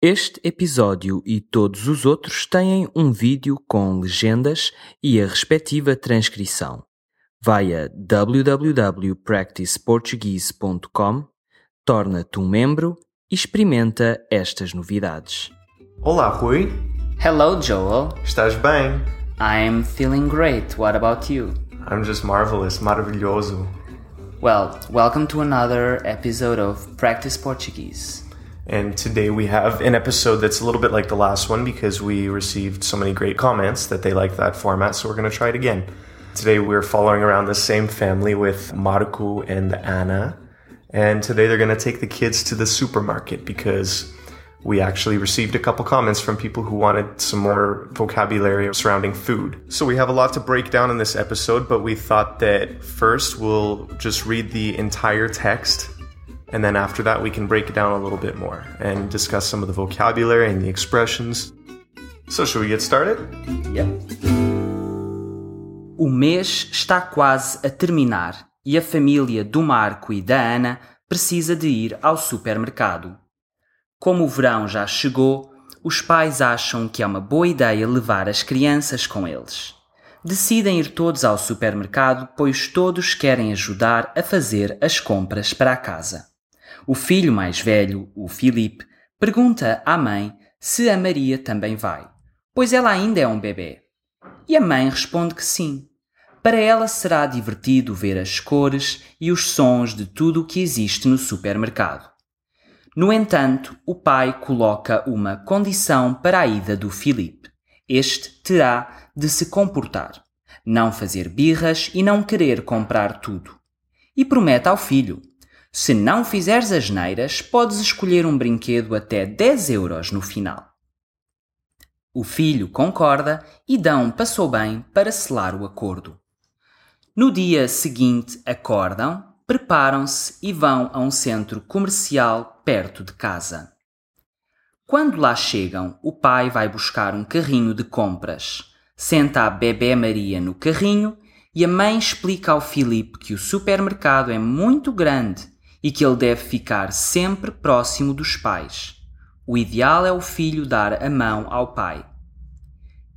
Este episódio e todos os outros têm um vídeo com legendas e a respectiva transcrição. Vai a www.practiceportuguese.com, torna-te um membro e experimenta estas novidades. Olá, Rui. Hello, Joel. Estás bem? I'm feeling great. What about you? I'm just marvelous, maravilhoso. Well, welcome to another episode of Practice Portuguese. And today we have an episode that's a little bit like the last one because we received so many great comments that they like that format, so we're going to try it again. Today we're following around the same family with Marco and Anna. And today they're going to take the kids to the supermarket because we actually received a couple comments from people who wanted some more vocabulary surrounding food. So we have a lot to break down in this episode, but we thought that first we'll just read the entire text and then after that, we can break it down a little bit more and discuss some of the vocabulary and the expressions. So, should we get started? Yep. O mês está quase a terminar e a família do Marco e da Ana precisa de ir ao supermercado. Como o verão já chegou, os pais acham que é uma boa ideia levar as crianças com eles. Decidem ir todos ao supermercado, pois todos querem ajudar a fazer as compras para a casa. O filho mais velho, o Filipe, pergunta à mãe se a Maria também vai, pois ela ainda é um bebê. E a mãe responde que sim. Para ela será divertido ver as cores e os sons de tudo o que existe no supermercado. No entanto, o pai coloca uma condição para a ida do Filipe. Este terá de se comportar, não fazer birras e não querer comprar tudo. E promete ao filho: se não fizeres as neiras, podes escolher um brinquedo até 10 euros no final. O filho concorda e Dão passou bem para selar o acordo. No dia seguinte, acordam, preparam-se e vão a um centro comercial perto de casa. Quando lá chegam, o pai vai buscar um carrinho de compras, senta a bebê Maria no carrinho e a mãe explica ao Filipe que o supermercado é muito grande e que ele deve ficar sempre próximo dos pais. O ideal é o filho dar a mão ao pai.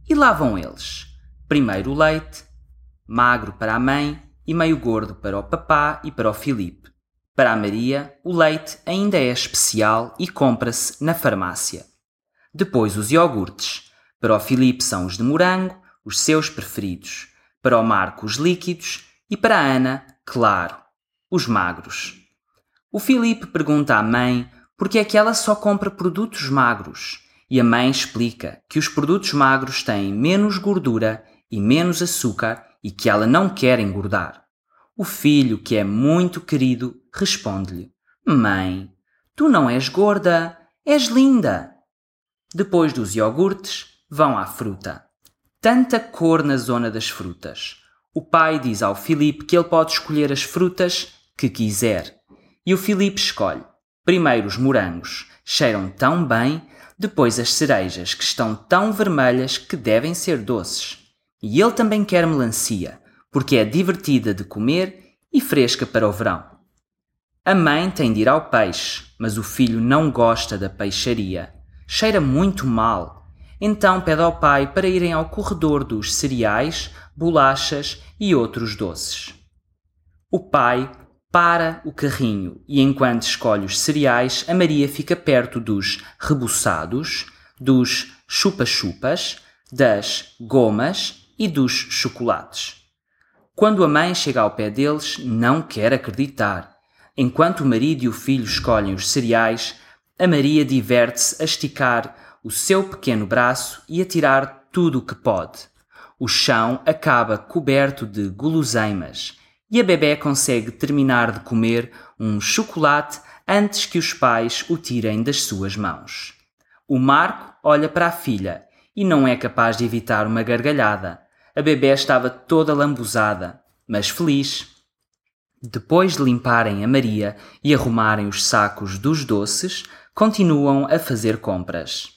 E lá vão eles. Primeiro o leite, magro para a mãe e meio gordo para o papá e para o Filipe. Para a Maria, o leite ainda é especial e compra-se na farmácia. Depois os iogurtes. Para o Filipe são os de morango, os seus preferidos. Para o Marco, os líquidos. E para a Ana, claro, os magros. O Filipe pergunta à mãe por que é que ela só compra produtos magros. E a mãe explica que os produtos magros têm menos gordura e menos açúcar e que ela não quer engordar. O filho, que é muito querido, responde-lhe: Mãe, tu não és gorda, és linda. Depois dos iogurtes, vão à fruta. Tanta cor na zona das frutas. O pai diz ao Filipe que ele pode escolher as frutas que quiser. E o Filipe escolhe. Primeiro os morangos, cheiram tão bem, depois as cerejas, que estão tão vermelhas que devem ser doces. E ele também quer melancia, porque é divertida de comer e fresca para o verão. A mãe tem de ir ao peixe, mas o filho não gosta da peixaria. Cheira muito mal. Então pede ao pai para irem ao corredor dos cereais, bolachas e outros doces. O pai para o carrinho e enquanto escolhe os cereais, a Maria fica perto dos rebuçados, dos chupa-chupas, das gomas e dos chocolates. Quando a mãe chega ao pé deles, não quer acreditar. Enquanto o marido e o filho escolhem os cereais, a Maria diverte-se a esticar o seu pequeno braço e a tirar tudo o que pode. O chão acaba coberto de guloseimas e a bebê consegue terminar de comer um chocolate antes que os pais o tirem das suas mãos. O Marco olha para a filha e não é capaz de evitar uma gargalhada. A bebê estava toda lambuzada, mas feliz. Depois de limparem a Maria e arrumarem os sacos dos doces, continuam a fazer compras.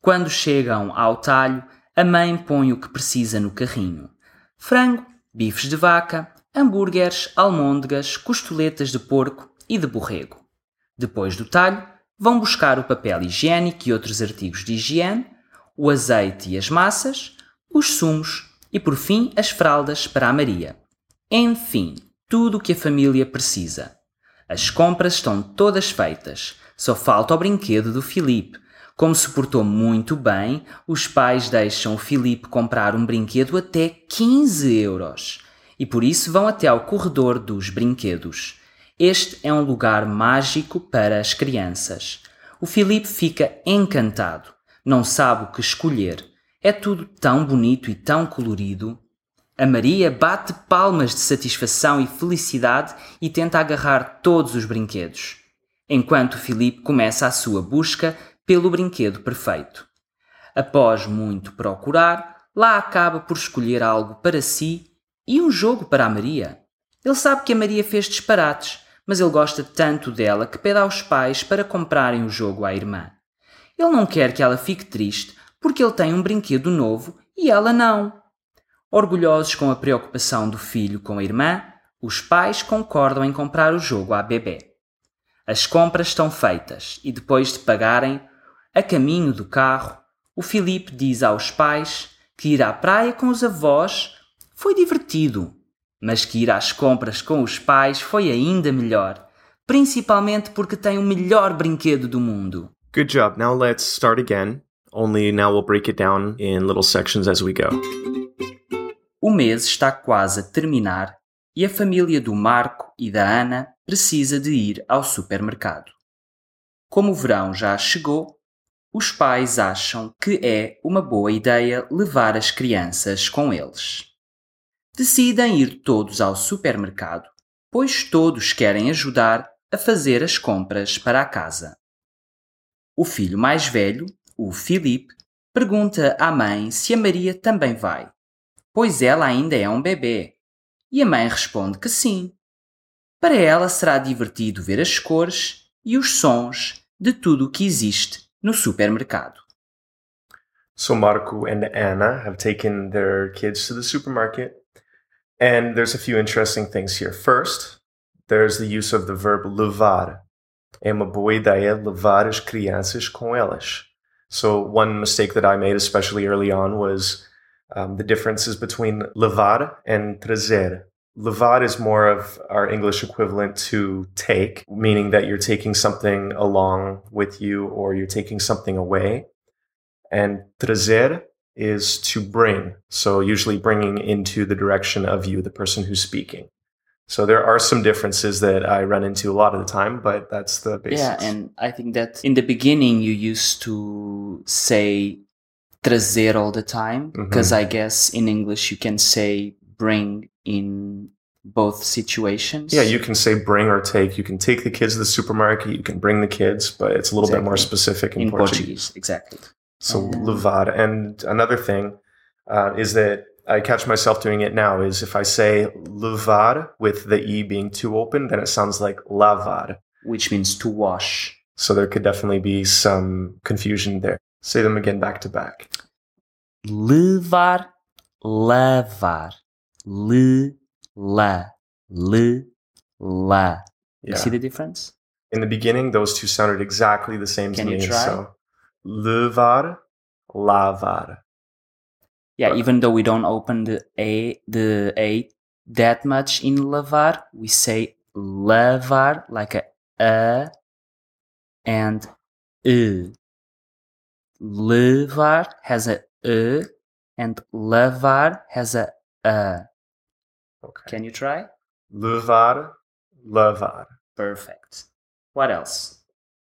Quando chegam ao talho, a mãe põe o que precisa no carrinho: frango, bifes de vaca, hambúrgueres, almôndegas, costeletas de porco e de borrego. Depois do talho, vão buscar o papel higiênico e outros artigos de higiene, o azeite e as massas, os sumos e, por fim, as fraldas para a Maria. Enfim, tudo o que a família precisa. As compras estão todas feitas, só falta o brinquedo do Filipe. Como se portou muito bem, os pais deixam o Filipe comprar um brinquedo até 15 euros e por isso vão até ao corredor dos brinquedos. Este é um lugar mágico para as crianças. O Filipe fica encantado, não sabe o que escolher. É tudo tão bonito e tão colorido. A Maria bate palmas de satisfação e felicidade e tenta agarrar todos os brinquedos, enquanto o Filipe começa a sua busca pelo brinquedo perfeito. Após muito procurar, lá acaba por escolher algo para si e um jogo para a Maria. Ele sabe que a Maria fez disparates, mas ele gosta tanto dela que pede aos pais para comprarem o jogo à irmã. Ele não quer que ela fique triste porque ele tem um brinquedo novo e ela não. Orgulhosos com a preocupação do filho com a irmã, os pais concordam em comprar o jogo à bebê. As compras estão feitas e depois de pagarem, a caminho do carro, o Filipe diz aos pais que ir à praia com os avós foi divertido, mas que ir às compras com os pais foi ainda melhor, principalmente porque tem o melhor brinquedo do mundo. Good job. Now let's start again. Only now we'll break it down in little sections as we go. O mês está quase a terminar e a família do Marco e da Ana precisa de ir ao supermercado. Como o verão já chegou, os pais acham que é uma boa ideia levar as crianças com eles decidem ir todos ao supermercado, pois todos querem ajudar a fazer as compras para a casa. O filho mais velho, o Filipe, pergunta à mãe se a Maria também vai, pois ela ainda é um bebê. E a mãe responde que sim. Para ela será divertido ver as cores e os sons de tudo o que existe no supermercado. So Marco and Anna have taken their kids to the supermarket And there's a few interesting things here. First, there's the use of the verb levar. É uma boa ideia levar as crianças com elas. So, one mistake that I made, especially early on, was um, the differences between levar and trazer. Levar is more of our English equivalent to take, meaning that you're taking something along with you or you're taking something away. And trazer is to bring. So, usually bringing into the direction of you, the person who's speaking. So, there are some differences that I run into a lot of the time, but that's the basics. Yeah, and I think that in the beginning you used to say trazer all the time, because mm-hmm. I guess in English you can say bring in both situations. Yeah, you can say bring or take. You can take the kids to the supermarket, you can bring the kids, but it's a little exactly. bit more specific in, in Portuguese. Portuguese. Exactly. So mm. levar. And another thing uh, is that I catch myself doing it now is if I say levar with the E being too open, then it sounds like lavar. Which means to wash. So there could definitely be some confusion there. Say them again back to back. Levar, lavar. Le, la, le, la. You see the difference? In the beginning, those two sounded exactly the same Can to me. Try? So levar, lavar. Yeah, even though we don't open the a the a that much in lavar, we say lavar like a a and e. Levar has a e and lavar has a a. Okay. Can you try? Levar, lavar. Perfect. What else?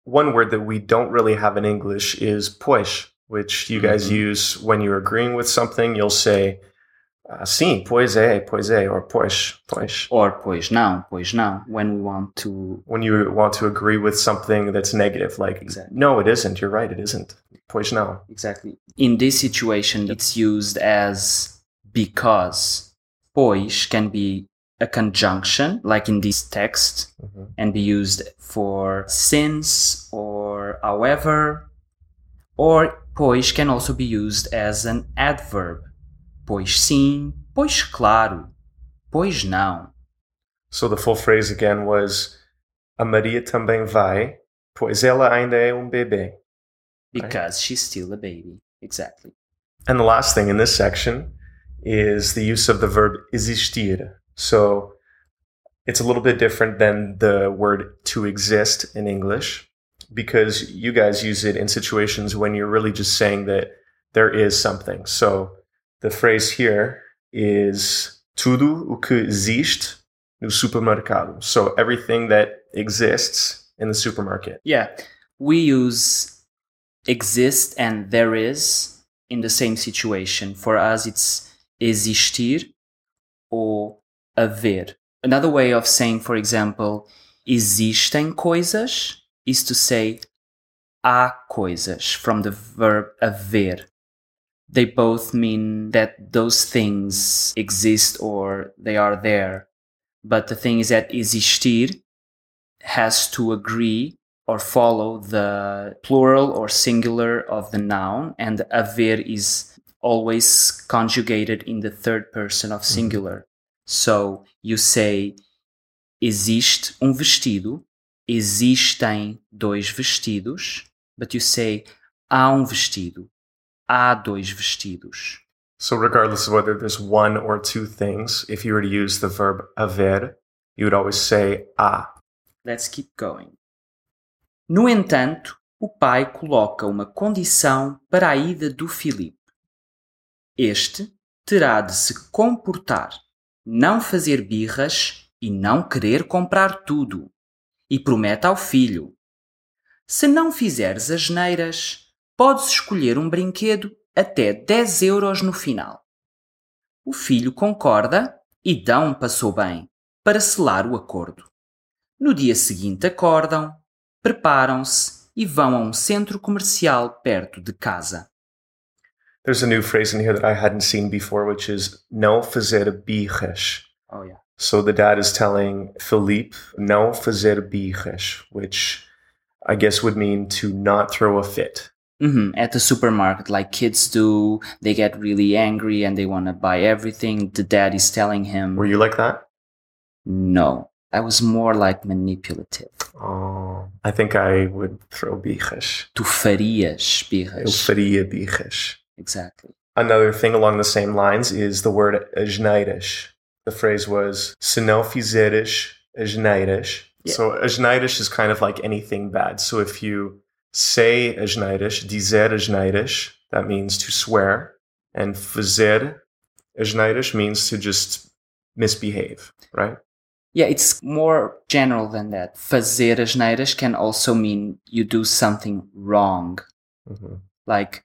One word that we don't really have in English is pois, which you guys mm-hmm. use when you're agreeing with something. You'll say, uh, sim, pois é, pois or pois, pois. Or pois não, pois não, when we want to... When you want to agree with something that's negative, like, exactly. no, it isn't, you're right, it isn't. Pois now. Exactly. In this situation, it's used as because. Pois can be a conjunction, like in this text, mm-hmm. and be used for since or however, or pois can also be used as an adverb. Pois sim, pois claro, pois não. So the full phrase again was A Maria também vai, Pois ela ainda é um bebê. Because she's still a baby. Exactly. And the last thing in this section is the use of the verb existir. So it's a little bit different than the word to exist in English because you guys use it in situations when you're really just saying that there is something. So the phrase here is tudo o que existe no supermercado. So everything that exists in the supermarket. Yeah. We use exist and there is in the same situation. For us, it's existir or haver. Another way of saying, for example, existem coisas is to say há coisas from the verb haver. They both mean that those things exist or they are there. But the thing is that existir has to agree or follow the plural or singular of the noun, and haver is always conjugated in the third person of mm-hmm. singular. So you say existe um vestido, existem dois vestidos, but you say há um vestido, há dois vestidos. So regardless of whether there's one or two things, if you were to use the verb haver, you would always say há. Let's keep going. No entanto, o pai coloca uma condição para a ida do Filipe. Este terá de se comportar, não fazer birras e não querer comprar tudo. E promete ao filho: Se não fizeres as neiras, podes escolher um brinquedo até 10 euros no final. O filho concorda e Dão passou bem para selar o acordo. No dia seguinte acordam, preparam-se e vão a um centro comercial perto de casa. There's a new phrase in here that I hadn't seen before, which is não fazer birras. Oh yeah. So the dad is telling Philippe não fazer birras, which I guess would mean to not throw a fit. hmm At the supermarket, like kids do, they get really angry and they want to buy everything. The dad is telling him, Were you like that? No, I was more like manipulative. Oh, I think I would throw birras. Tu farias Eu birras. faria birras. Exactly. Another thing along the same lines is the word asneiras. The phrase was não fizeres. Yeah. So asneiras is kind of like anything bad. So if you say asneiras, dizer asneiras, that means to swear, and fazer asneiras means to just misbehave, right? Yeah, it's more general than that. Fazer asneiras can also mean you do something wrong. Mhm. Like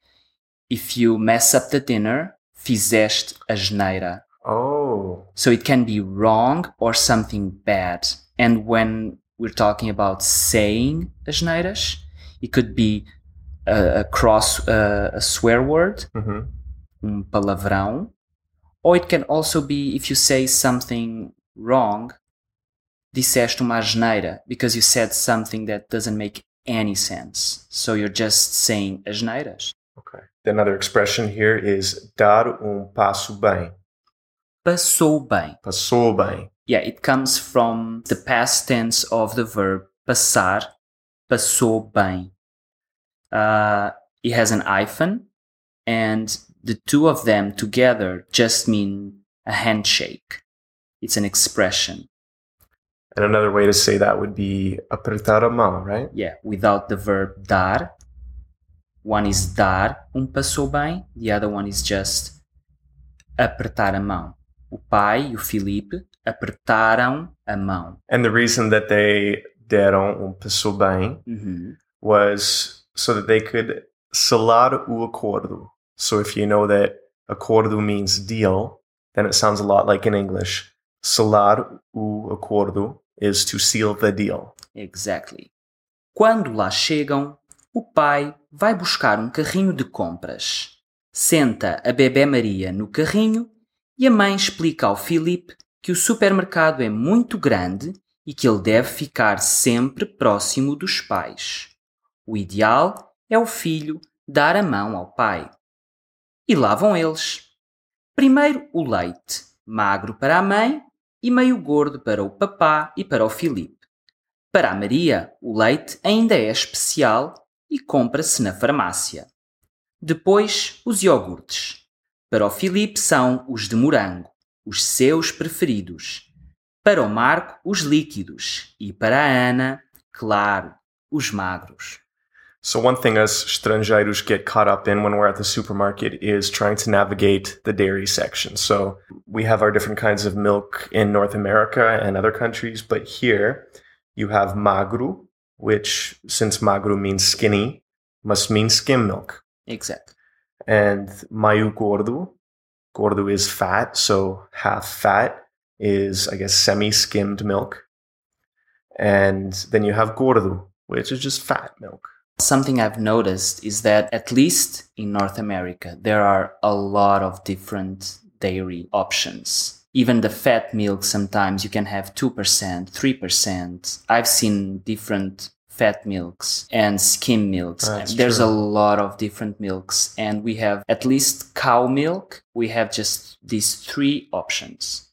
if you mess up the dinner, fizeste asneira. Oh, So it can be wrong or something bad. And when we're talking about saying asneiras, it could be a, a cross, uh, a swear word, hmm um palavrão, or it can also be if you say something wrong, disseste uma asneira because you said something that doesn't make any sense. So you're just saying asneiras. Okay. Another expression here is dar um passo bem. Passou bem. Passou bem. Yeah, it comes from the past tense of the verb passar, passou bem. Uh, it has an hyphen, and the two of them together just mean a handshake. It's an expression. And another way to say that would be apertar a mão, right? Yeah, without the verb dar. One is dar, um passou bem, the other one is just apertar a mão. O pai e o Filipe apertaram a mão. And the reason that they deram um passou bem Uhum. was so that they could selar o acordo. So if you know that acordo means deal, then it sounds a lot like in English. Selar o acordo is to seal the deal. Exactly. Quando lá chegam, o pai vai buscar um carrinho de compras. Senta a bebé Maria no carrinho e a mãe explica ao Filipe que o supermercado é muito grande e que ele deve ficar sempre próximo dos pais. O ideal é o filho dar a mão ao pai. E lá vão eles. Primeiro o leite, magro para a mãe e meio gordo para o papá e para o Filipe. Para a Maria, o leite ainda é especial e compra-se na farmácia. Depois, os iogurtes. Para o Filipe são os de morango, os seus preferidos. Para o Marco, os líquidos. E para a Ana, claro, os magros. So one thing us estrangeiros get caught up in when we're at the supermarket is trying to navigate the dairy section. So we have our different kinds of milk in North America and other countries, but here you have magro, which since magro means skinny, must mean skim milk. Exactly. And maio gordo, gordo is fat, so half fat is I guess semi-skimmed milk. And then you have gordo, which is just fat milk. Something I've noticed is that, at least in North America, there are a lot of different dairy options. Even the fat milk, sometimes you can have 2%, 3%. I've seen different fat milks and skim milks. That's There's true. a lot of different milks, and we have at least cow milk. We have just these three options.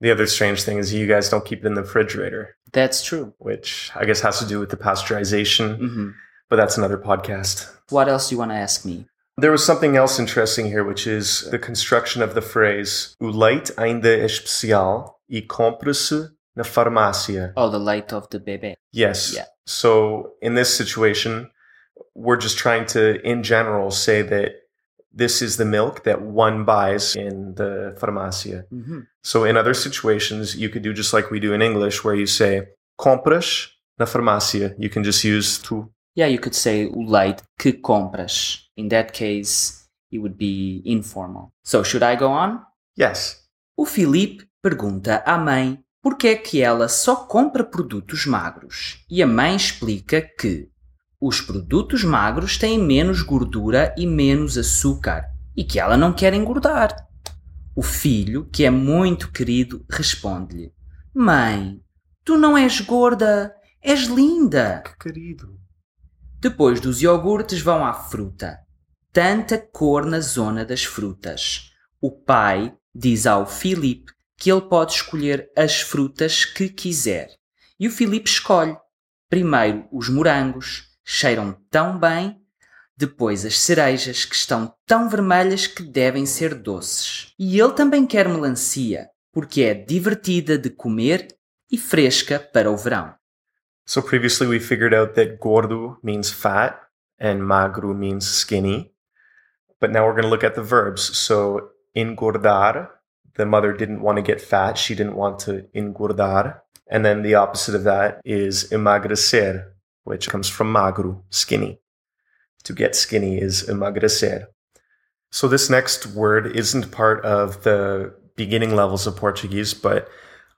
The other strange thing is you guys don't keep it in the refrigerator, That's true. which I guess has to do with the pasteurization, hmm but that's another podcast. What else do you want to ask me? There was something else interesting here, which is the construction of the phrase O leite ainda é especial e compra-se na farmácia. Oh, the light of the bebe. Yes. Yeah. So in this situation, we're just trying to, in general, say that this is the milk that one buys in the farmácia. hmm So in other situations, you could do just like we do in English, where you say compras na farmácia. You can just use tu. Yeah, you could say o leite que compras. In that case, it would be informal. So, should I go on? Yes. O Filipe pergunta à mãe por que é que ela só compra produtos magros. E a mãe explica que os produtos magros têm menos gordura e menos açúcar e que ela não quer engordar. O filho, que é muito querido, responde-lhe: Mãe, tu não és gorda, és linda. Que querido. Depois dos iogurtes vão à fruta. Tanta cor na zona das frutas. O pai diz ao Filipe que ele pode escolher as frutas que quiser. E o Filipe escolhe. Primeiro os morangos, cheiram tão bem. Depois as cerejas, que estão tão vermelhas que devem ser doces. E ele também quer melancia, porque é divertida de comer e fresca para o verão. So previously we figured out that gordo means fat and magro means skinny. But now we're going to look at the verbs. So engordar, the mother didn't want to get fat. She didn't want to engordar. And then the opposite of that is emagrecer, which comes from magro, skinny. To get skinny is emagrecer. So this next word isn't part of the beginning levels of Portuguese, but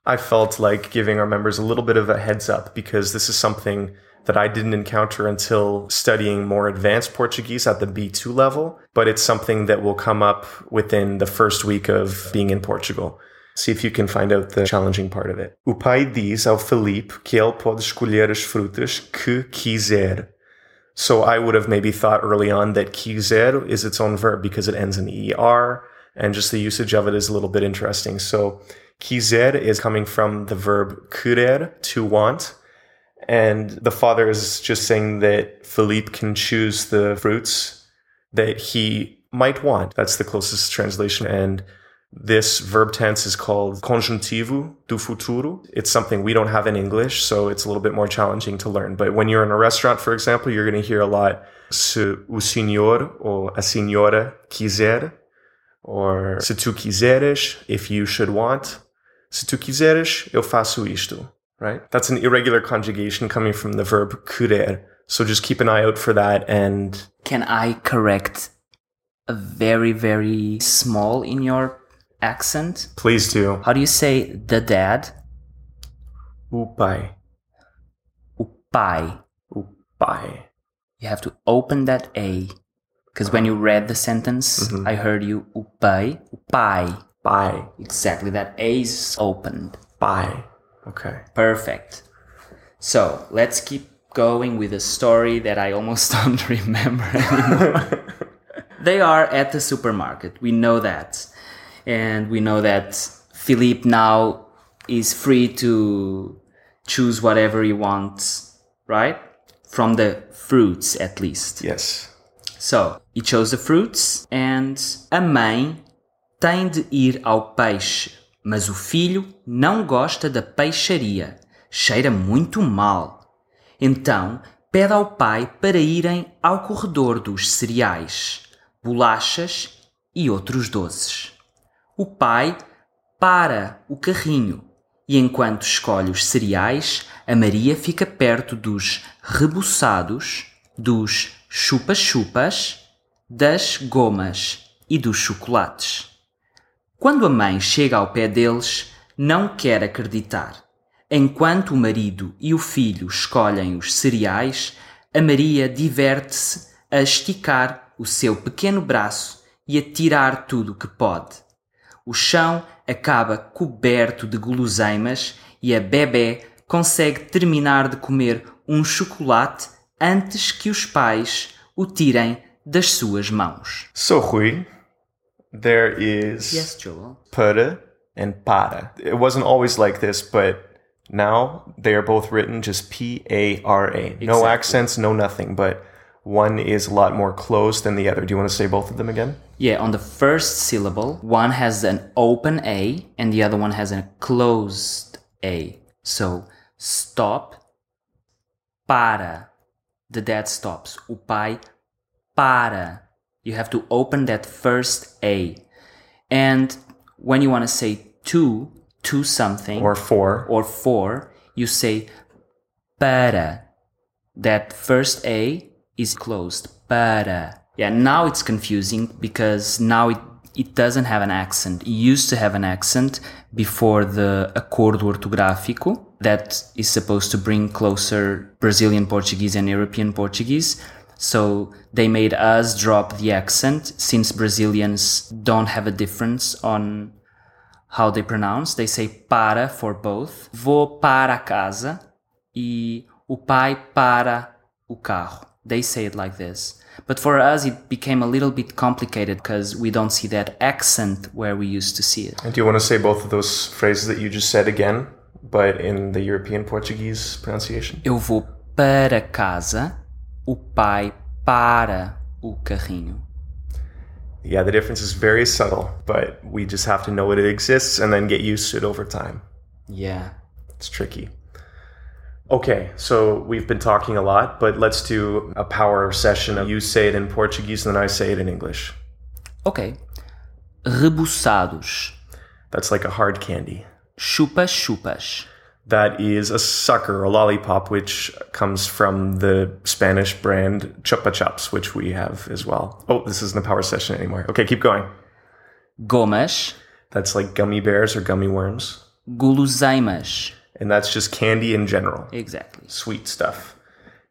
I felt like giving our members a little bit of a heads up because this is something that I didn't encounter until studying more advanced Portuguese at the B2 level, but it's something that will come up within the first week of being in Portugal. See if you can find out the challenging part of it. O pai diz ao Felipe que ele pode escolher as frutas que quiser. So I would have maybe thought early on that quiser is its own verb because it ends in er, and just the usage of it is a little bit interesting. So quiser is coming from the verb querer, to want. And the father is just saying that Philippe can choose the fruits that he might want. That's the closest translation. And this verb tense is called conjuntivo do futuro. It's something we don't have in English, so it's a little bit more challenging to learn. But when you're in a restaurant, for example, you're going to hear a lot se o senhor or a senhora quiser, or se tu quiseres, if you should want. Se tu quiseres, eu faço isto, right? That's an irregular conjugation coming from the verb querer. So just keep an eye out for that and Can I correct a very, very small in your accent? please do. How do you say the dad? O pai. O pai. O pai. You have to open that A. Because when you read the sentence, mm-hmm. I heard you o pai. Pai. Exactly. That A is opened. Pai. Okay. Perfect. So let's keep going with a story that I almost don't remember anymore. they are at the supermarket. We know that. And we know that Philippe now is free to choose whatever he wants, right? From the fruits, at least. Yes. So, he chose the fruits and a mãe tem de ir ao peixe, mas o filho não gosta da peixaria. Cheira muito mal. Então, pede ao pai para irem ao corredor dos cereais, bolachas e outros doces. O pai para o carrinho e enquanto escolhe os cereais, a Maria fica perto dos rebuçados, dos chupa-chupas, das gomas e dos chocolates. Quando a mãe chega ao pé deles, não quer acreditar. Enquanto o marido e o filho escolhem os cereais, a Maria diverte-se a esticar o seu pequeno braço e a tirar tudo o que pode. O chão acaba coberto de guloseimas e a bebê consegue terminar de comer um chocolate antes que os pais o tirem das suas mãos. So, Rui, there is Yes, Joel. para and para. It wasn't always like this, but now they are both written just P A R A. No accents, no nothing, but one is a lot more closed than the other. Do you want to say both of them again? Yeah, on the first syllable, one has an open A and the other one has a closed A. So, stop, para. The dad stops. O pai para. You have to open that first A. And when you want to say to, to something, Or four. or for, you say para. That first A is closed. Para. Yeah, now it's confusing because now it, it doesn't have an accent. It used to have an accent before the acordo ortográfico that is supposed to bring closer Brazilian Portuguese and European Portuguese. So they made us drop the accent since Brazilians don't have a difference on how they pronounce. They say para for both. Vou para casa e o pai para o carro. They say it like this. But for us, it became a little bit complicated because we don't see that accent where we used to see it. And do you want to say both of those phrases that you just said again, but in the European Portuguese pronunciation? Eu vou para casa, o pai para o carrinho. Yeah, the difference is very subtle, but we just have to know that it exists and then get used to it over time. Yeah. It's tricky. Okay, so we've been talking a lot, but let's do a power session. You say it in Portuguese and then I say it in English. Ok. Rebuçados. That's like a hard candy. Chupa-chupas. That is a sucker, a lollipop, which comes from the Spanish brand Chupa Chups, which we have as well. Oh, this isn't a power session anymore. Okay, keep going. Gomas. That's like gummy bears or gummy worms. Guloseimas. And that's just candy in general. Exactly. Sweet stuff.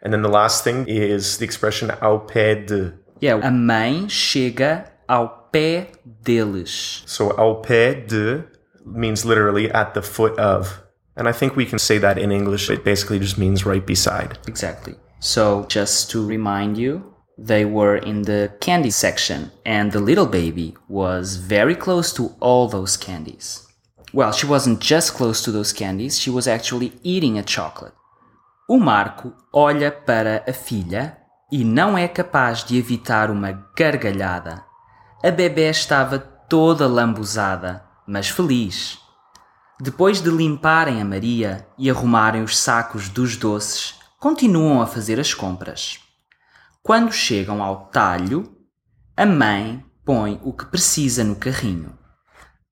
And then the last thing is the expression ao pé de. Yeah, a mãe chega ao pé deles. So ao pé de means literally at the foot of. And I think we can say that in English. It basically just means right beside. Exactly. So, just to remind you, they were in the candy section, and the little baby was very close to all those candies. Well, she wasn't just close to those candies, she was actually eating a chocolate. O Marco olha para a filha e não é capaz de evitar uma gargalhada. A bebê estava toda lambuzada, mas feliz. Depois de limparem a Maria e arrumarem os sacos dos doces, continuam a fazer as compras. Quando chegam ao talho, a mãe põe o que precisa no carrinho: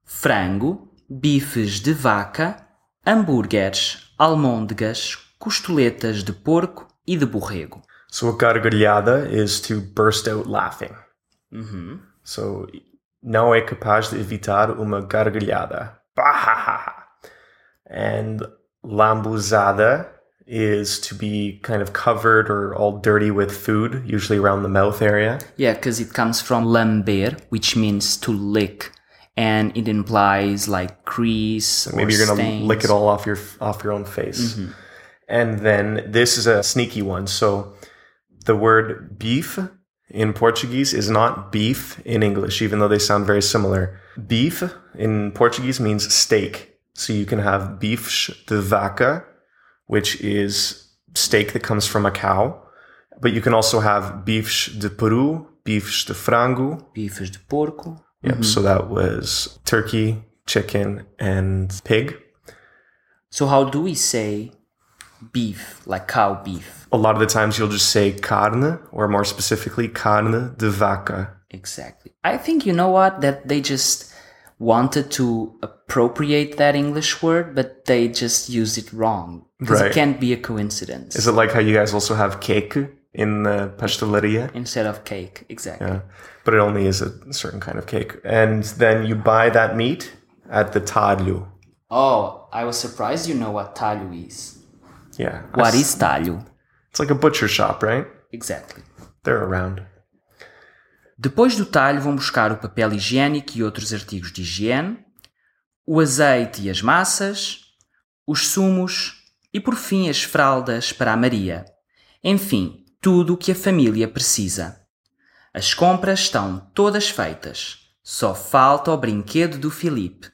frango, bifes de vaca, hambúrgueres, almôndegas, costoletas de porco e de borrego. So a gargalhada is to burst out laughing. So não é capaz de evitar uma gargalhada. Bahaha. And lambuzada is to be kind of covered or all dirty with food, usually around the mouth area. Yeah, because it comes from lamber, which means to lick, and it implies like grease or Maybe you're gonna stains. lick it all off your off your own face. Mm-hmm. And then this is a sneaky one. So the word beef in Portuguese is not beef in English, even though they sound very similar. Beef in Portuguese means steak. So you can have beef de vaca which is steak that comes from a cow. But you can also have beef de peru, beef de frango. Bifes de porco. Yep. Mm-hmm. So that was turkey, chicken, and pig. So how do we say beef, like cow beef? A lot of the times you'll just say carne, or more specifically, carne de vaca. Exactly. I think you know what that they just wanted to appropriate that English word, but they just used it wrong. Because Right. it can't be a coincidence. Is it like how you guys also have cake in the pasteleria? Instead of cake. Exactly. Yeah. But it only is a certain kind of cake. And then you buy that meat at the talho. Oh, I was surprised you know what talho is. Yeah. What is talho? It's like a butcher shop, right? Exactly. They're around. Depois do talho vão buscar o papel higiênico e outros artigos de higiene, o azeite e as massas, os sumos e por fim as fraldas para a Maria. Enfim, tudo o que a família precisa. As compras estão todas feitas. Só falta o brinquedo do Filipe.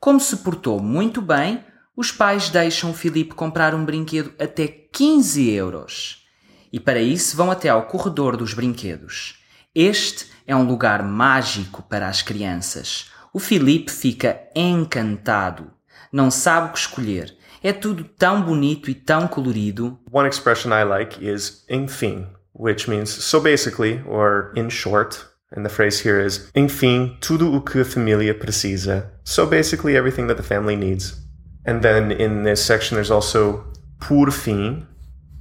Como se portou muito bem, os pais deixam Filipe comprar um brinquedo até 15 euros. E para isso vão até ao corredor dos brinquedos. Este é um lugar mágico para as crianças. O Filipe fica encantado. Não sabe o que escolher. É tudo tão bonito e tão colorido. One expression I like is enfim, which means so basically, or in short, and the phrase here is enfim, tudo o que a família precisa. So basically, everything that the family needs. And then in this section, there's also por fim,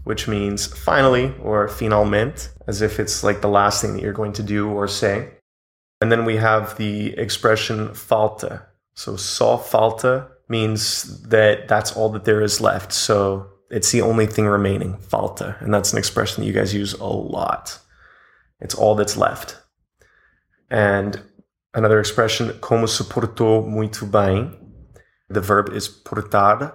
which means finally or finalmente, as if it's like the last thing that you're going to do or say. And then we have the expression falta. So só falta means that that's all that there is left. So it's the only thing remaining, falta. And that's an expression that you guys use a lot. It's all that's left. And another expression, como se portou muito bem. The verb is portar,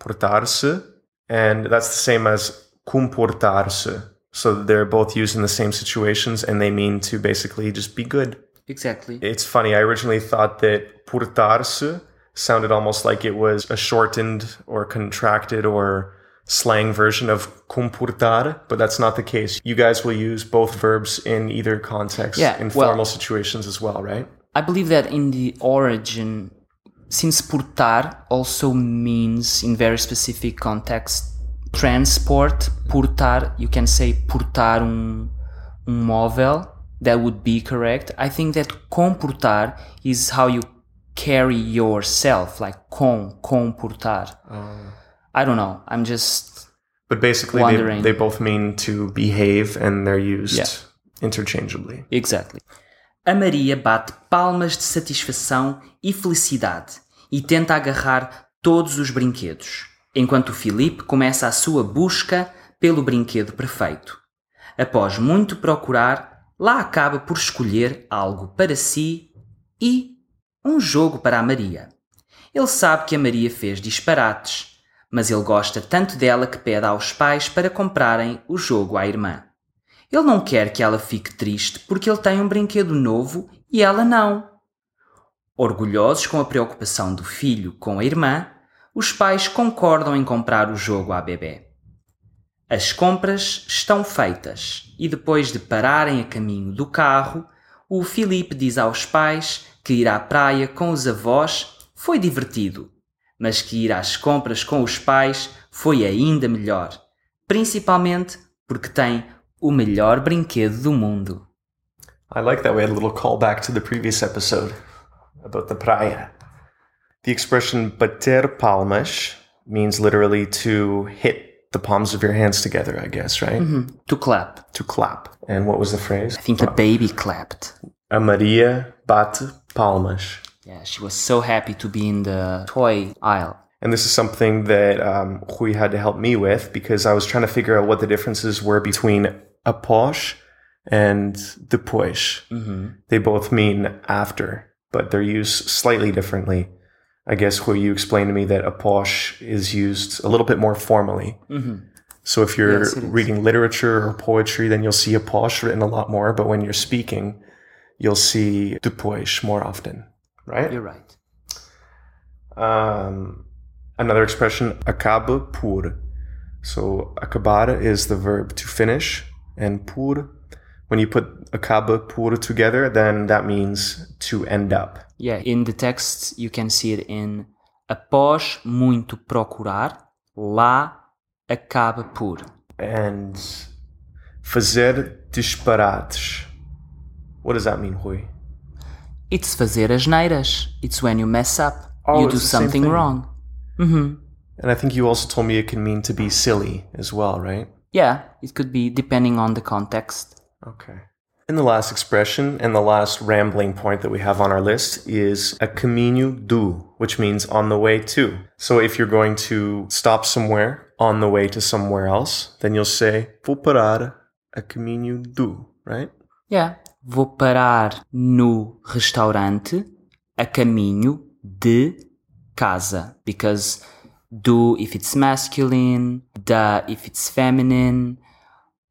portar-se. And that's the same as comportar-se. So they're both used in the same situations and they mean to basically just be good. Exactly. It's funny. I originally thought that portar-se sounded almost like it was a shortened or contracted or slang version of comportar, but that's not the case. You guys will use both verbs in either context Yeah, in well- formal situations as well, right? I believe that in the origin, since portar also means in very specific context transport, portar, you can say portar um, um móvel, that would be correct. I think that comportar is how you carry yourself, like com, comportar. I don't know. I'm just But basically, they, they both mean to behave and they're used Yeah. interchangeably. Exactly. A Maria bate palmas de satisfação e felicidade e tenta agarrar todos os brinquedos, enquanto o Filipe começa a sua busca pelo brinquedo perfeito. Após muito procurar, lá acaba por escolher algo para si e um jogo para a Maria. Ele sabe que a Maria fez disparates, mas ele gosta tanto dela que pede aos pais para comprarem o jogo à irmã. Ele não quer que ela fique triste porque ele tem um brinquedo novo e ela não. Orgulhosos com a preocupação do filho com a irmã, os pais concordam em comprar o jogo à bebê. As compras estão feitas e depois de pararem a caminho do carro, o Filipe diz aos pais que ir à praia com os avós foi divertido, mas que ir às compras com os pais foi ainda melhor, principalmente porque tem o melhor brinquedo do mundo. I like that we had a little callback to the previous episode about the praia. The expression bater palmas means literally to hit the palms of your hands together, I guess, right? To clap. To clap. And what was the phrase? I think the baby clapped. A Maria bate palmas. Yeah, she was so happy to be in the toy aisle. And this is something that um, Rui had to help me with because I was trying to figure out what the differences were between após and depois. They both mean after, but they're used slightly differently. I guess where you explained to me that após is used a little bit more formally. So if you're Yes, reading literature or poetry, then you'll see após written a lot more. But when you're speaking, you'll see depois more often, right? You're right. Um, another expression, acabe por, So acabar is the verb to finish, and por, when you put acaba por together, then that means to end up. Yeah, in the text you can see it in após muito procurar, lá acaba por. And fazer disparates. What does that mean, Rui? It's fazer asneiras. It's when you mess up. Oh, you do something wrong. Mm-hmm. And I think you also told me it can mean to be silly as well, right? Yeah, it could be depending on the context. Okay. And the last expression and the last rambling point that we have on our list is a caminho do, which means on the way to. So if you're going to stop somewhere on the way to somewhere else, then you'll say vou parar a caminho do, right? Yeah. Vou parar no restaurante a caminho de casa. Because do if it's masculine, da if it's feminine.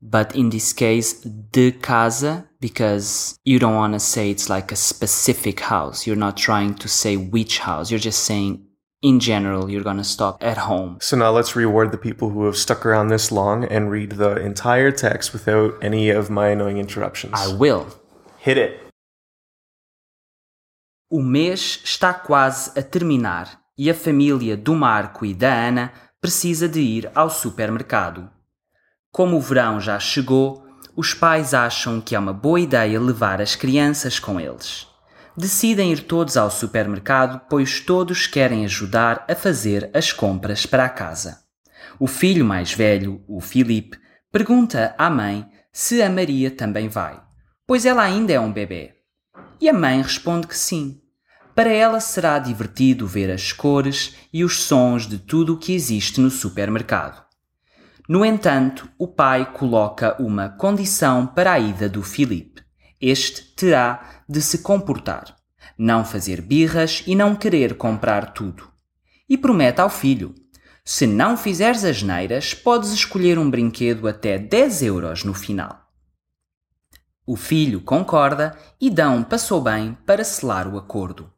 But in this case, de casa, because you don't want to say it's like a specific house. You're not trying to say which house. You're just saying in general, you're going to stop at home. So now let's reward the people who have stuck around this long and read the entire text without any of my annoying interruptions. I will. Hit it. O mês está quase a terminar e a família do Marco e da Ana precisa de ir ao supermercado. Como o verão já chegou, os pais acham que é uma boa ideia levar as crianças com eles. Decidem ir todos ao supermercado, pois todos querem ajudar a fazer as compras para a casa. O filho mais velho, o Filipe, pergunta à mãe se a Maria também vai, pois ela ainda é um bebê. E a mãe responde que sim. Para ela será divertido ver as cores e os sons de tudo o que existe no supermercado. No entanto, o pai coloca uma condição para a ida do Filipe. Este terá de se comportar, não fazer birras e não querer comprar tudo. E promete ao filho: se não fizeres as neiras, podes escolher um brinquedo até 10 euros no final. O filho concorda e dão passou bem para selar o acordo.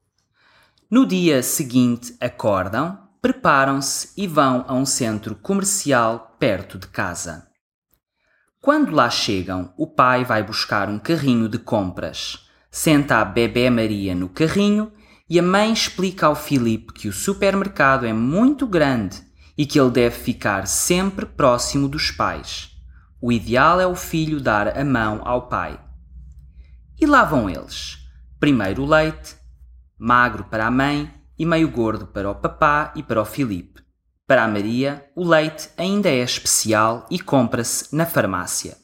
No dia seguinte, acordam, preparam-se e vão a um centro comercial perto de casa. Quando lá chegam, o pai vai buscar um carrinho de compras. Senta a bebê Maria no carrinho e a mãe explica ao Filipe que o supermercado é muito grande e que ele deve ficar sempre próximo dos pais. O ideal é o filho dar a mão ao pai. E lá vão eles. Primeiro o leite, magro para a mãe e meio gordo para o papá e para o Filipe. Para a Maria, o leite ainda é especial e compra-se na farmácia.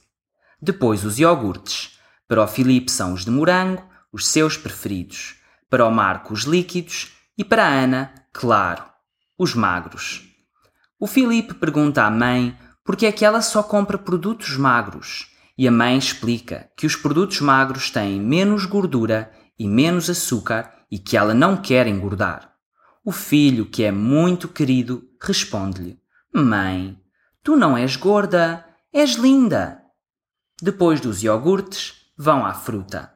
Depois os iogurtes. Para o Filipe são os de morango, os seus preferidos. Para o Marco, os líquidos. E para a Ana, claro, os magros. O Filipe pergunta à mãe por que é que ela só compra produtos magros. E a mãe explica que os produtos magros têm menos gordura e menos açúcar e que ela não quer engordar. O filho, que é muito querido, responde-lhe: Mãe, tu não és gorda, és linda. Depois dos iogurtes, vão à fruta.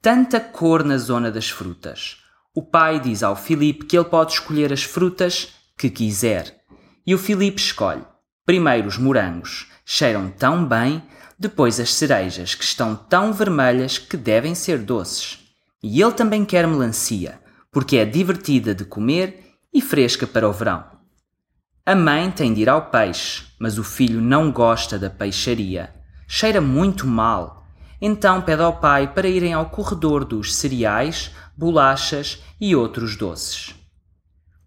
Tanta cor na zona das frutas. O pai diz ao Filipe que ele pode escolher as frutas que quiser. E o Filipe escolhe. Primeiro os morangos, cheiram tão bem, depois as cerejas, que estão tão vermelhas que devem ser doces. E ele também quer melancia, porque é divertida de comer e fresca para o verão. A mãe tem de ir ao peixe, mas o filho não gosta da peixaria. Cheira muito mal. Então pede ao pai para irem ao corredor dos cereais, bolachas e outros doces.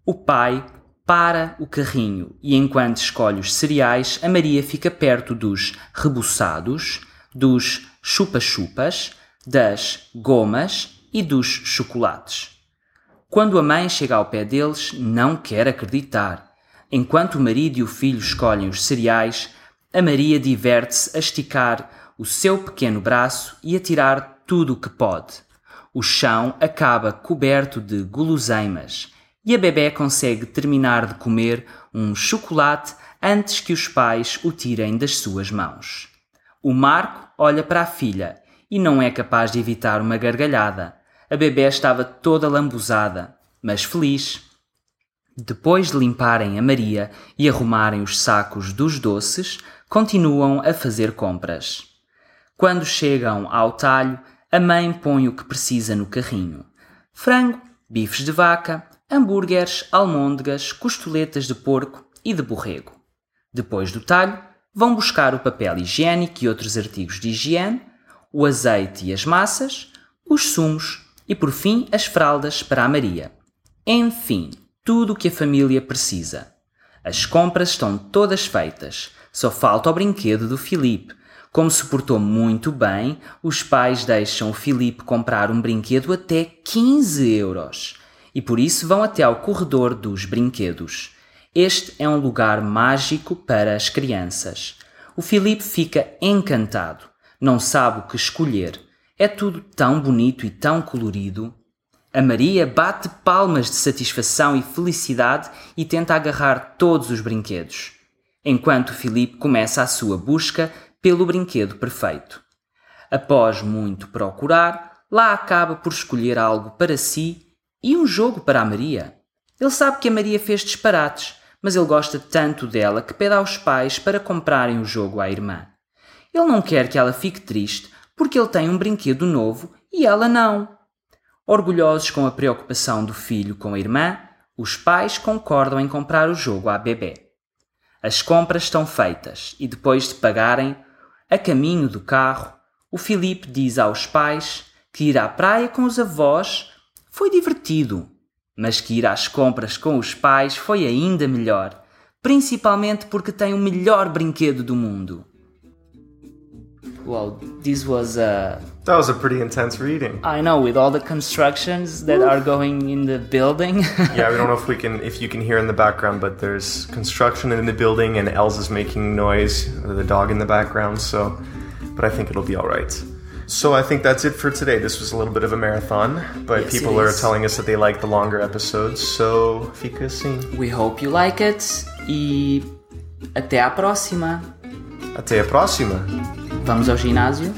O pai para o carrinho e enquanto escolhe os cereais, a Maria fica perto dos rebuçados, dos chupa-chupas, das gomas e dos chocolates. Quando a mãe chega ao pé deles, não quer acreditar. Enquanto o marido e o filho escolhem os cereais, a Maria diverte-se a esticar o seu pequeno braço e a tirar tudo o que pode. O chão acaba coberto de guloseimas e a bebê consegue terminar de comer um chocolate antes que os pais o tirem das suas mãos. O Marco olha para a filha e não é capaz de evitar uma gargalhada. A bebê estava toda lambuzada, mas feliz. Depois de limparem a Maria e arrumarem os sacos dos doces, continuam a fazer compras. Quando chegam ao talho, a mãe põe o que precisa no carrinho: frango, bifes de vaca, hambúrgueres, almôndegas, costoletas de porco e de borrego. Depois do talho, vão buscar o papel higiênico e outros artigos de higiene, o azeite e as massas, os sumos e, por fim, as fraldas para a Maria. Enfim, tudo o que a família precisa. As compras estão todas feitas, só falta o brinquedo do Filipe. Como se portou muito bem, os pais deixam o Filipe comprar um brinquedo até 15 euros. E por isso vão até ao corredor dos brinquedos. Este é um lugar mágico para as crianças. O Filipe fica encantado. Não sabe o que escolher. É tudo tão bonito e tão colorido. A Maria bate palmas de satisfação e felicidade e tenta agarrar todos os brinquedos, enquanto Filipe começa a sua busca pelo brinquedo perfeito. Após muito procurar, lá acaba por escolher algo para si e um jogo para a Maria. Ele sabe que a Maria fez disparates, mas ele gosta tanto dela que pede aos pais para comprarem o jogo à irmã. Ele não quer que ela fique triste porque ele tem um brinquedo novo e ela não. Orgulhosos com a preocupação do filho com a irmã, os pais concordam em comprar o jogo à bebê. As compras estão feitas e depois de pagarem, a caminho do carro, o Filipe diz aos pais que ir à praia com os avós foi divertido, mas que ir às compras com os pais foi ainda melhor, principalmente porque tem o melhor brinquedo do mundo. Well, this was a. That was a pretty intense reading. I know, with all the constructions that are going in the building. yeah, we don't know if we can, if you can hear in the background, but there's construction in the building, and Elsa's making noise, the dog in the background. So, but I think it'll be all right. So I think that's it for today. This was a little bit of a marathon, but Yes, people are telling us that they like the longer episodes. So fica assim. We hope you like it e até à próxima. Até a próxima. Vamos ao ginásio?